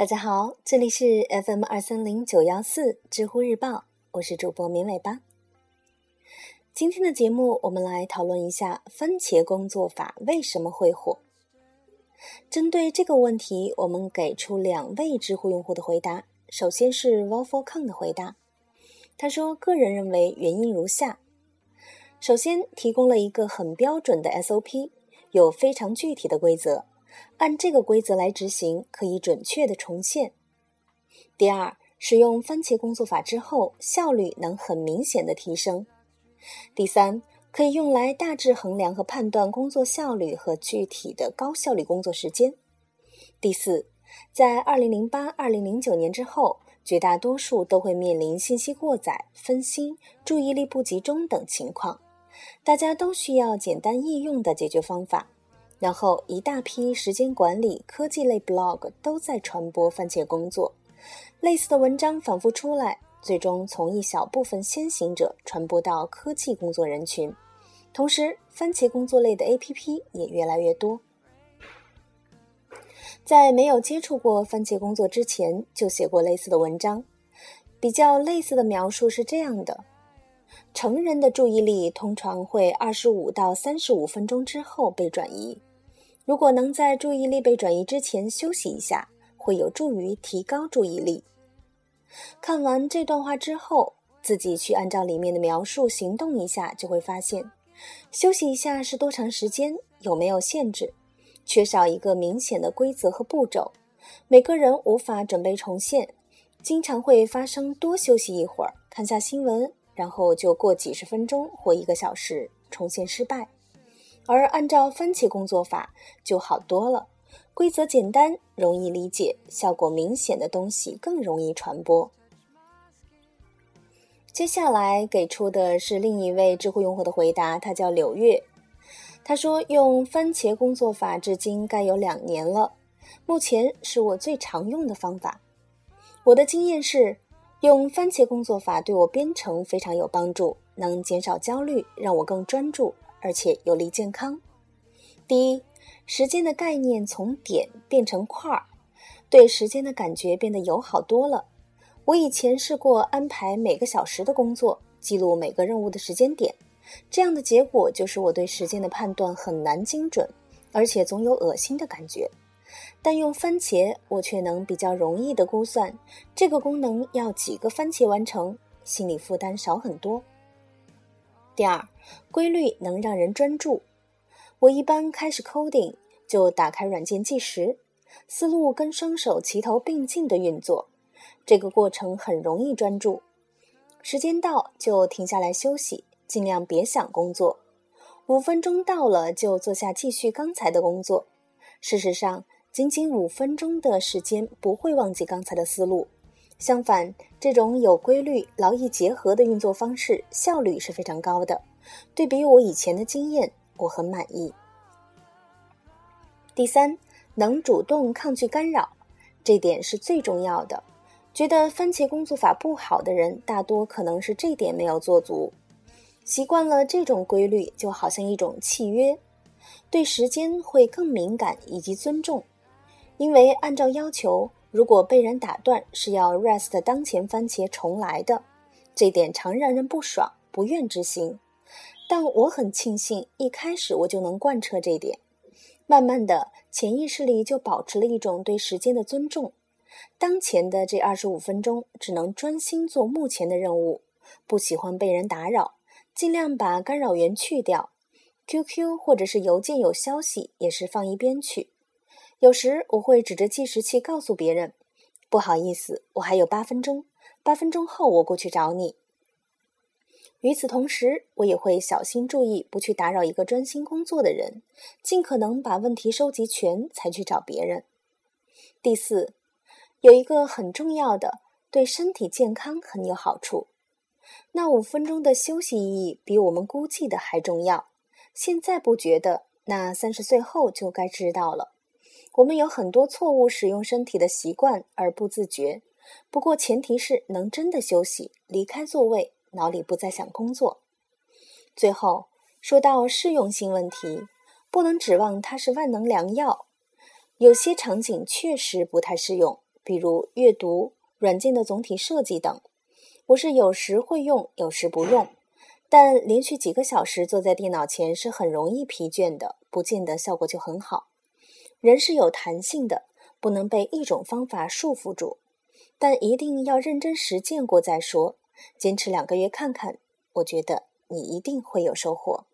大家好，这里是 FM 二三零九幺四知乎日报，我是主播明尾巴。今天的节目，我们来讨论一下番茄工作法为什么会火。针对这个问题，我们给出两位知乎用户的回答。首先是 Waffle Kong 的回答，他说：“个人认为原因如下：首先，提供了一个很标准的 SOP，有非常具体的规则。”按这个规则来执行，可以准确的重现。第二，使用番茄工作法之后，效率能很明显的提升。第三，可以用来大致衡量和判断工作效率和具体的高效率工作时间。第四，在二零零八、二零零九年之后，绝大多数都会面临信息过载、分心、注意力不集中等情况，大家都需要简单易用的解决方法。然后，一大批时间管理、科技类 blog 都在传播番茄工作，类似的文章反复出来，最终从一小部分先行者传播到科技工作人群。同时，番茄工作类的 APP 也越来越多。在没有接触过番茄工作之前，就写过类似的文章，比较类似的描述是这样的。成人的注意力通常会二十五到三十五分钟之后被转移。如果能在注意力被转移之前休息一下，会有助于提高注意力。看完这段话之后，自己去按照里面的描述行动一下，就会发现，休息一下是多长时间，有没有限制，缺少一个明显的规则和步骤，每个人无法准备重现，经常会发生多休息一会儿，看下新闻，然后就过几十分钟或一个小时，重现失败。而按照番茄工作法就好多了，规则简单，容易理解，效果明显的东西更容易传播。接下来给出的是另一位知乎用户的回答，他叫柳月，他说用番茄工作法至今该有两年了，目前是我最常用的方法。我的经验是，用番茄工作法对我编程非常有帮助，能减少焦虑，让我更专注。而且有利健康。第一，时间的概念从点变成块儿，对时间的感觉变得友好多了。我以前试过安排每个小时的工作，记录每个任务的时间点，这样的结果就是我对时间的判断很难精准，而且总有恶心的感觉。但用番茄，我却能比较容易的估算这个功能要几个番茄完成，心理负担少很多。第二，规律能让人专注。我一般开始 coding 就打开软件计时，思路跟双手齐头并进的运作，这个过程很容易专注。时间到就停下来休息，尽量别想工作。五分钟到了就坐下继续刚才的工作。事实上，仅仅五分钟的时间不会忘记刚才的思路。相反，这种有规律、劳逸结合的运作方式效率是非常高的。对比我以前的经验，我很满意。第三，能主动抗拒干扰，这点是最重要的。觉得番茄工作法不好的人，大多可能是这点没有做足。习惯了这种规律，就好像一种契约，对时间会更敏感以及尊重，因为按照要求。如果被人打断，是要 rest 当前番茄重来的，这点常让人不爽，不愿执行。但我很庆幸，一开始我就能贯彻这点，慢慢的，潜意识里就保持了一种对时间的尊重。当前的这二十五分钟，只能专心做目前的任务，不喜欢被人打扰，尽量把干扰源去掉。QQ 或者是邮件有消息，也是放一边去。有时我会指着计时器告诉别人：“不好意思，我还有八分钟，八分钟后我过去找你。”与此同时，我也会小心注意，不去打扰一个专心工作的人，尽可能把问题收集全才去找别人。第四，有一个很重要的，对身体健康很有好处。那五分钟的休息意义比我们估计的还重要。现在不觉得，那三十岁后就该知道了。我们有很多错误使用身体的习惯而不自觉，不过前提是能真的休息，离开座位，脑里不再想工作。最后说到适用性问题，不能指望它是万能良药，有些场景确实不太适用，比如阅读、软件的总体设计等。我是有时会用，有时不用。但连续几个小时坐在电脑前是很容易疲倦的，不见得效果就很好。人是有弹性的，不能被一种方法束缚住，但一定要认真实践过再说。坚持两个月看看，我觉得你一定会有收获。